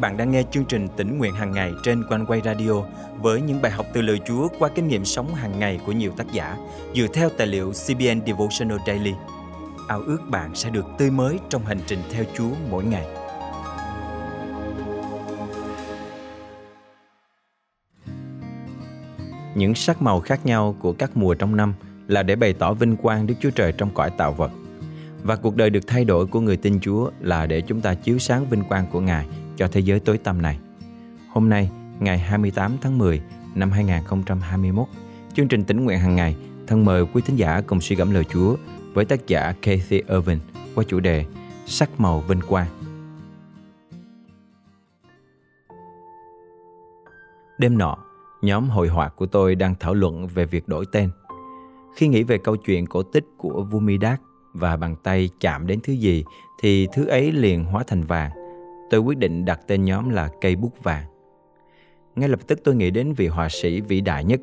bạn đang nghe chương trình tỉnh nguyện hàng ngày trên quanh quay radio với những bài học từ lời Chúa qua kinh nghiệm sống hàng ngày của nhiều tác giả dựa theo tài liệu CBN Devotional Daily. Ao ước bạn sẽ được tươi mới trong hành trình theo Chúa mỗi ngày. Những sắc màu khác nhau của các mùa trong năm là để bày tỏ vinh quang Đức Chúa Trời trong cõi tạo vật. Và cuộc đời được thay đổi của người tin Chúa là để chúng ta chiếu sáng vinh quang của Ngài cho thế giới tối tăm này. Hôm nay, ngày 28 tháng 10 năm 2021, chương trình tỉnh nguyện hàng ngày thân mời quý thính giả cùng suy gẫm lời Chúa với tác giả Kathy Irvin qua chủ đề Sắc màu vinh quang. Đêm nọ, nhóm hội họa của tôi đang thảo luận về việc đổi tên. Khi nghĩ về câu chuyện cổ tích của Vumidak và bàn tay chạm đến thứ gì thì thứ ấy liền hóa thành vàng tôi quyết định đặt tên nhóm là cây bút vàng. Ngay lập tức tôi nghĩ đến vị họa sĩ vĩ đại nhất,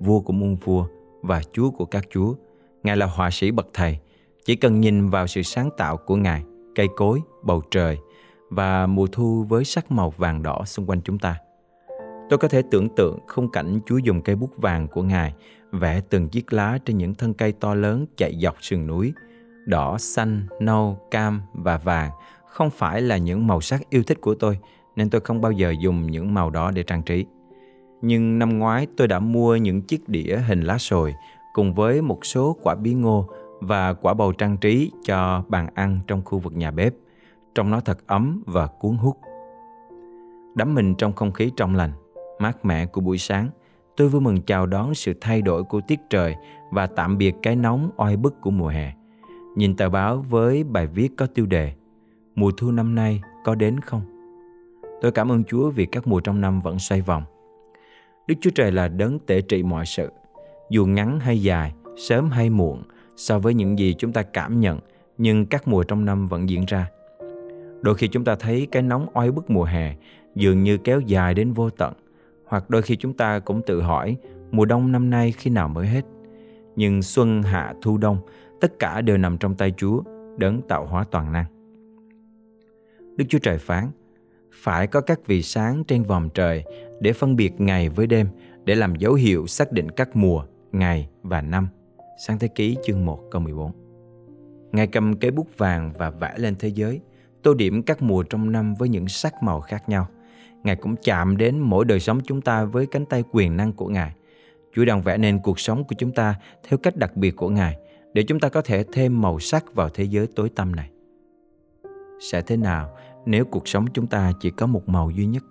vua của muôn vua và chúa của các chúa. Ngài là họa sĩ bậc thầy. Chỉ cần nhìn vào sự sáng tạo của Ngài, cây cối, bầu trời và mùa thu với sắc màu vàng đỏ xung quanh chúng ta. Tôi có thể tưởng tượng khung cảnh Chúa dùng cây bút vàng của Ngài vẽ từng chiếc lá trên những thân cây to lớn chạy dọc sườn núi, đỏ, xanh, nâu, cam và vàng không phải là những màu sắc yêu thích của tôi nên tôi không bao giờ dùng những màu đó để trang trí. Nhưng năm ngoái tôi đã mua những chiếc đĩa hình lá sồi cùng với một số quả bí ngô và quả bầu trang trí cho bàn ăn trong khu vực nhà bếp. Trong nó thật ấm và cuốn hút. Đắm mình trong không khí trong lành, mát mẻ của buổi sáng, tôi vui mừng chào đón sự thay đổi của tiết trời và tạm biệt cái nóng oi bức của mùa hè. Nhìn tờ báo với bài viết có tiêu đề mùa thu năm nay có đến không? Tôi cảm ơn Chúa vì các mùa trong năm vẫn xoay vòng. Đức Chúa Trời là đấng tể trị mọi sự, dù ngắn hay dài, sớm hay muộn, so với những gì chúng ta cảm nhận, nhưng các mùa trong năm vẫn diễn ra. Đôi khi chúng ta thấy cái nóng oi bức mùa hè dường như kéo dài đến vô tận, hoặc đôi khi chúng ta cũng tự hỏi mùa đông năm nay khi nào mới hết. Nhưng xuân, hạ, thu, đông, tất cả đều nằm trong tay Chúa, đấng tạo hóa toàn năng. Đức Chúa Trời phán, phải có các vì sáng trên vòm trời để phân biệt ngày với đêm, để làm dấu hiệu xác định các mùa, ngày và năm. Sáng thế ký chương 1 câu 14 Ngài cầm cây bút vàng và vẽ lên thế giới, tô điểm các mùa trong năm với những sắc màu khác nhau. Ngài cũng chạm đến mỗi đời sống chúng ta với cánh tay quyền năng của Ngài. Chúa đang vẽ nên cuộc sống của chúng ta theo cách đặc biệt của Ngài, để chúng ta có thể thêm màu sắc vào thế giới tối tăm này. Sẽ thế nào nếu cuộc sống chúng ta chỉ có một màu duy nhất.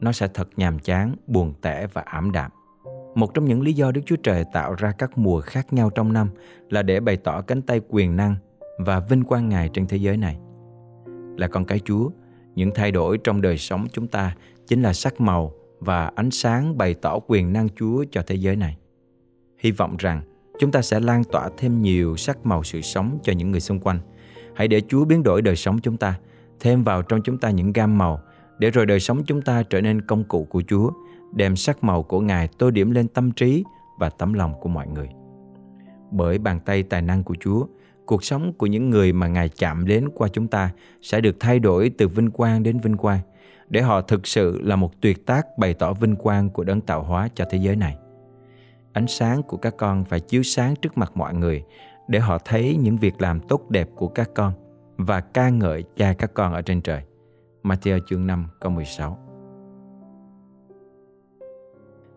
Nó sẽ thật nhàm chán, buồn tẻ và ảm đạm. Một trong những lý do đức chúa trời tạo ra các mùa khác nhau trong năm là để bày tỏ cánh tay quyền năng và vinh quang ngài trên thế giới này. Là con cái chúa, những thay đổi trong đời sống chúng ta chính là sắc màu và ánh sáng bày tỏ quyền năng chúa cho thế giới này. Hy vọng rằng chúng ta sẽ lan tỏa thêm nhiều sắc màu sự sống cho những người xung quanh. Hãy để chúa biến đổi đời sống chúng ta thêm vào trong chúng ta những gam màu để rồi đời sống chúng ta trở nên công cụ của Chúa, đem sắc màu của Ngài tô điểm lên tâm trí và tấm lòng của mọi người. Bởi bàn tay tài năng của Chúa, cuộc sống của những người mà Ngài chạm đến qua chúng ta sẽ được thay đổi từ vinh quang đến vinh quang, để họ thực sự là một tuyệt tác bày tỏ vinh quang của đấng tạo hóa cho thế giới này. Ánh sáng của các con phải chiếu sáng trước mặt mọi người để họ thấy những việc làm tốt đẹp của các con – và ca ngợi cha các con ở trên trời. Matthew chương 5 câu 16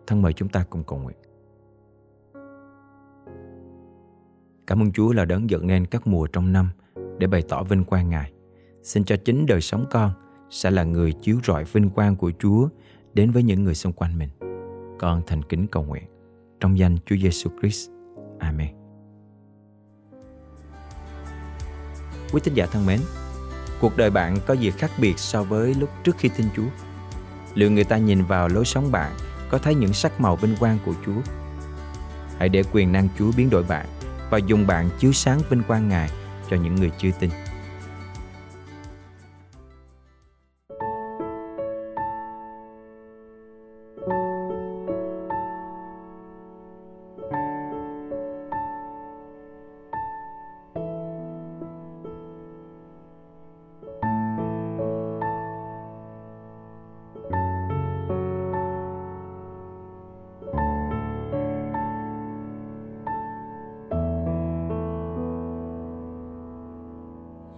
Thân mời chúng ta cùng cầu nguyện. Cảm ơn Chúa là đấng dựng nên các mùa trong năm để bày tỏ vinh quang Ngài. Xin cho chính đời sống con sẽ là người chiếu rọi vinh quang của Chúa đến với những người xung quanh mình. Con thành kính cầu nguyện trong danh Chúa Giêsu Christ. Amen. Quý thính giả thân mến, cuộc đời bạn có gì khác biệt so với lúc trước khi tin Chúa? Liệu người ta nhìn vào lối sống bạn có thấy những sắc màu vinh quang của Chúa? Hãy để quyền năng Chúa biến đổi bạn và dùng bạn chiếu sáng vinh quang Ngài cho những người chưa tin.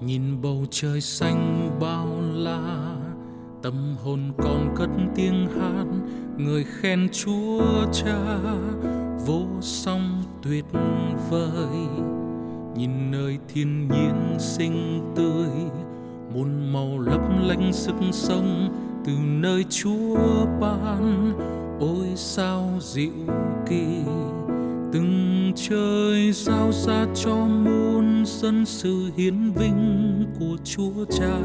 Nhìn bầu trời xanh bao la, tâm hồn còn cất tiếng hát. Người khen chúa cha, vô song tuyệt vời. Nhìn nơi thiên nhiên xinh tươi, muôn màu lấp lánh sức sống. Từ nơi chúa ban, ôi sao dịu kỳ. Từng trời sao xa cho muôn dân sự hiến vinh của chúa cha.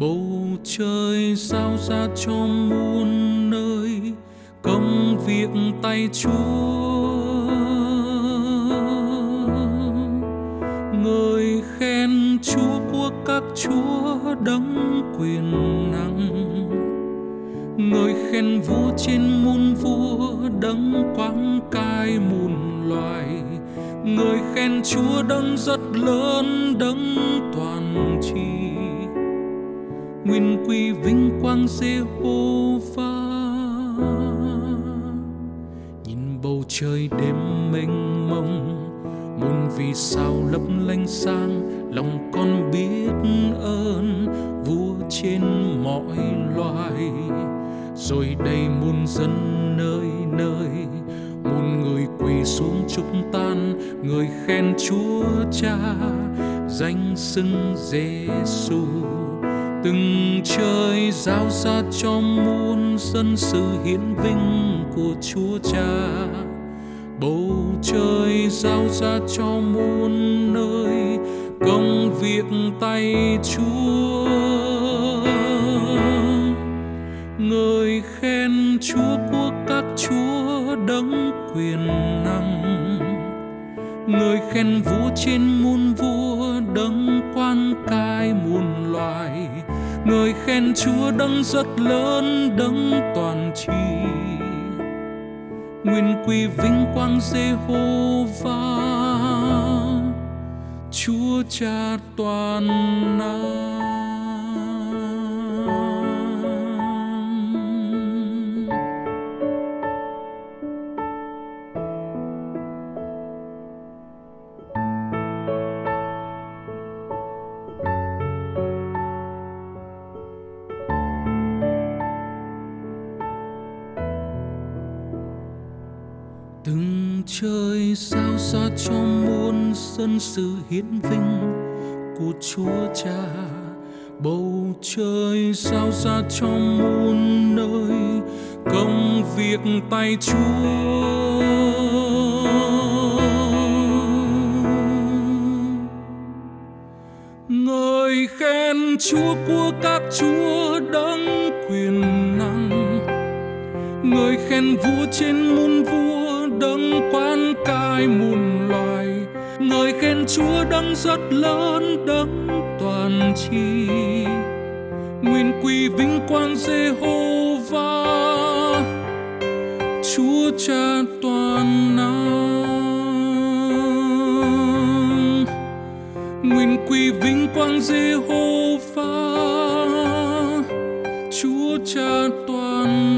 Bầu trời sao ra cho muôn nơi, công việc tay chúa. Người khen chúa của các chúa đấng quyền năng. Người khen vua trên muôn vua đấng quang cai muôn loài. Người khen chúa đấng rất lớn, đấng toàn tri. Nguyên quy vinh quang Giê-hô-va. Nhìn bầu trời đêm mênh mông, muôn vì sao lấp lánh sang, lòng con biết ơn vua trên mọi loài. Rồi đây muôn dân nơi nơi muôn người quỳ xuống chúc tan, người khen chúa cha, danh xưng giêsu từng trời giao ra cho muôn dân sự hiến vinh của chúa cha. Bầu trời giao ra cho muôn nơi, công việc tay chúa. Người khen chúa của các chúa đấng quyền năng người khen vua trên muôn vua đấng quan cai muôn loài. Người khen chúa đấng rất lớn, đấng toàn tri. Nguyên quy vinh quang Jehovah Chúa Cha toàn năng. Ra xa cho muôn dân sự hiến vinh của Chúa Cha. Bầu trời sao ra cho muôn nơi công việc tay Chúa. Người khen Chúa của các Chúa đấng quyền năng. Người khen vua trên muôn vua đấng quan cai muôn loài người khen chúa đấng rất lớn, đấng toàn tri. Nguyên quy vinh quang Jehovah Chúa Cha toàn năng. Nguyên quy vinh quang Jehovah Chúa Cha toàn năng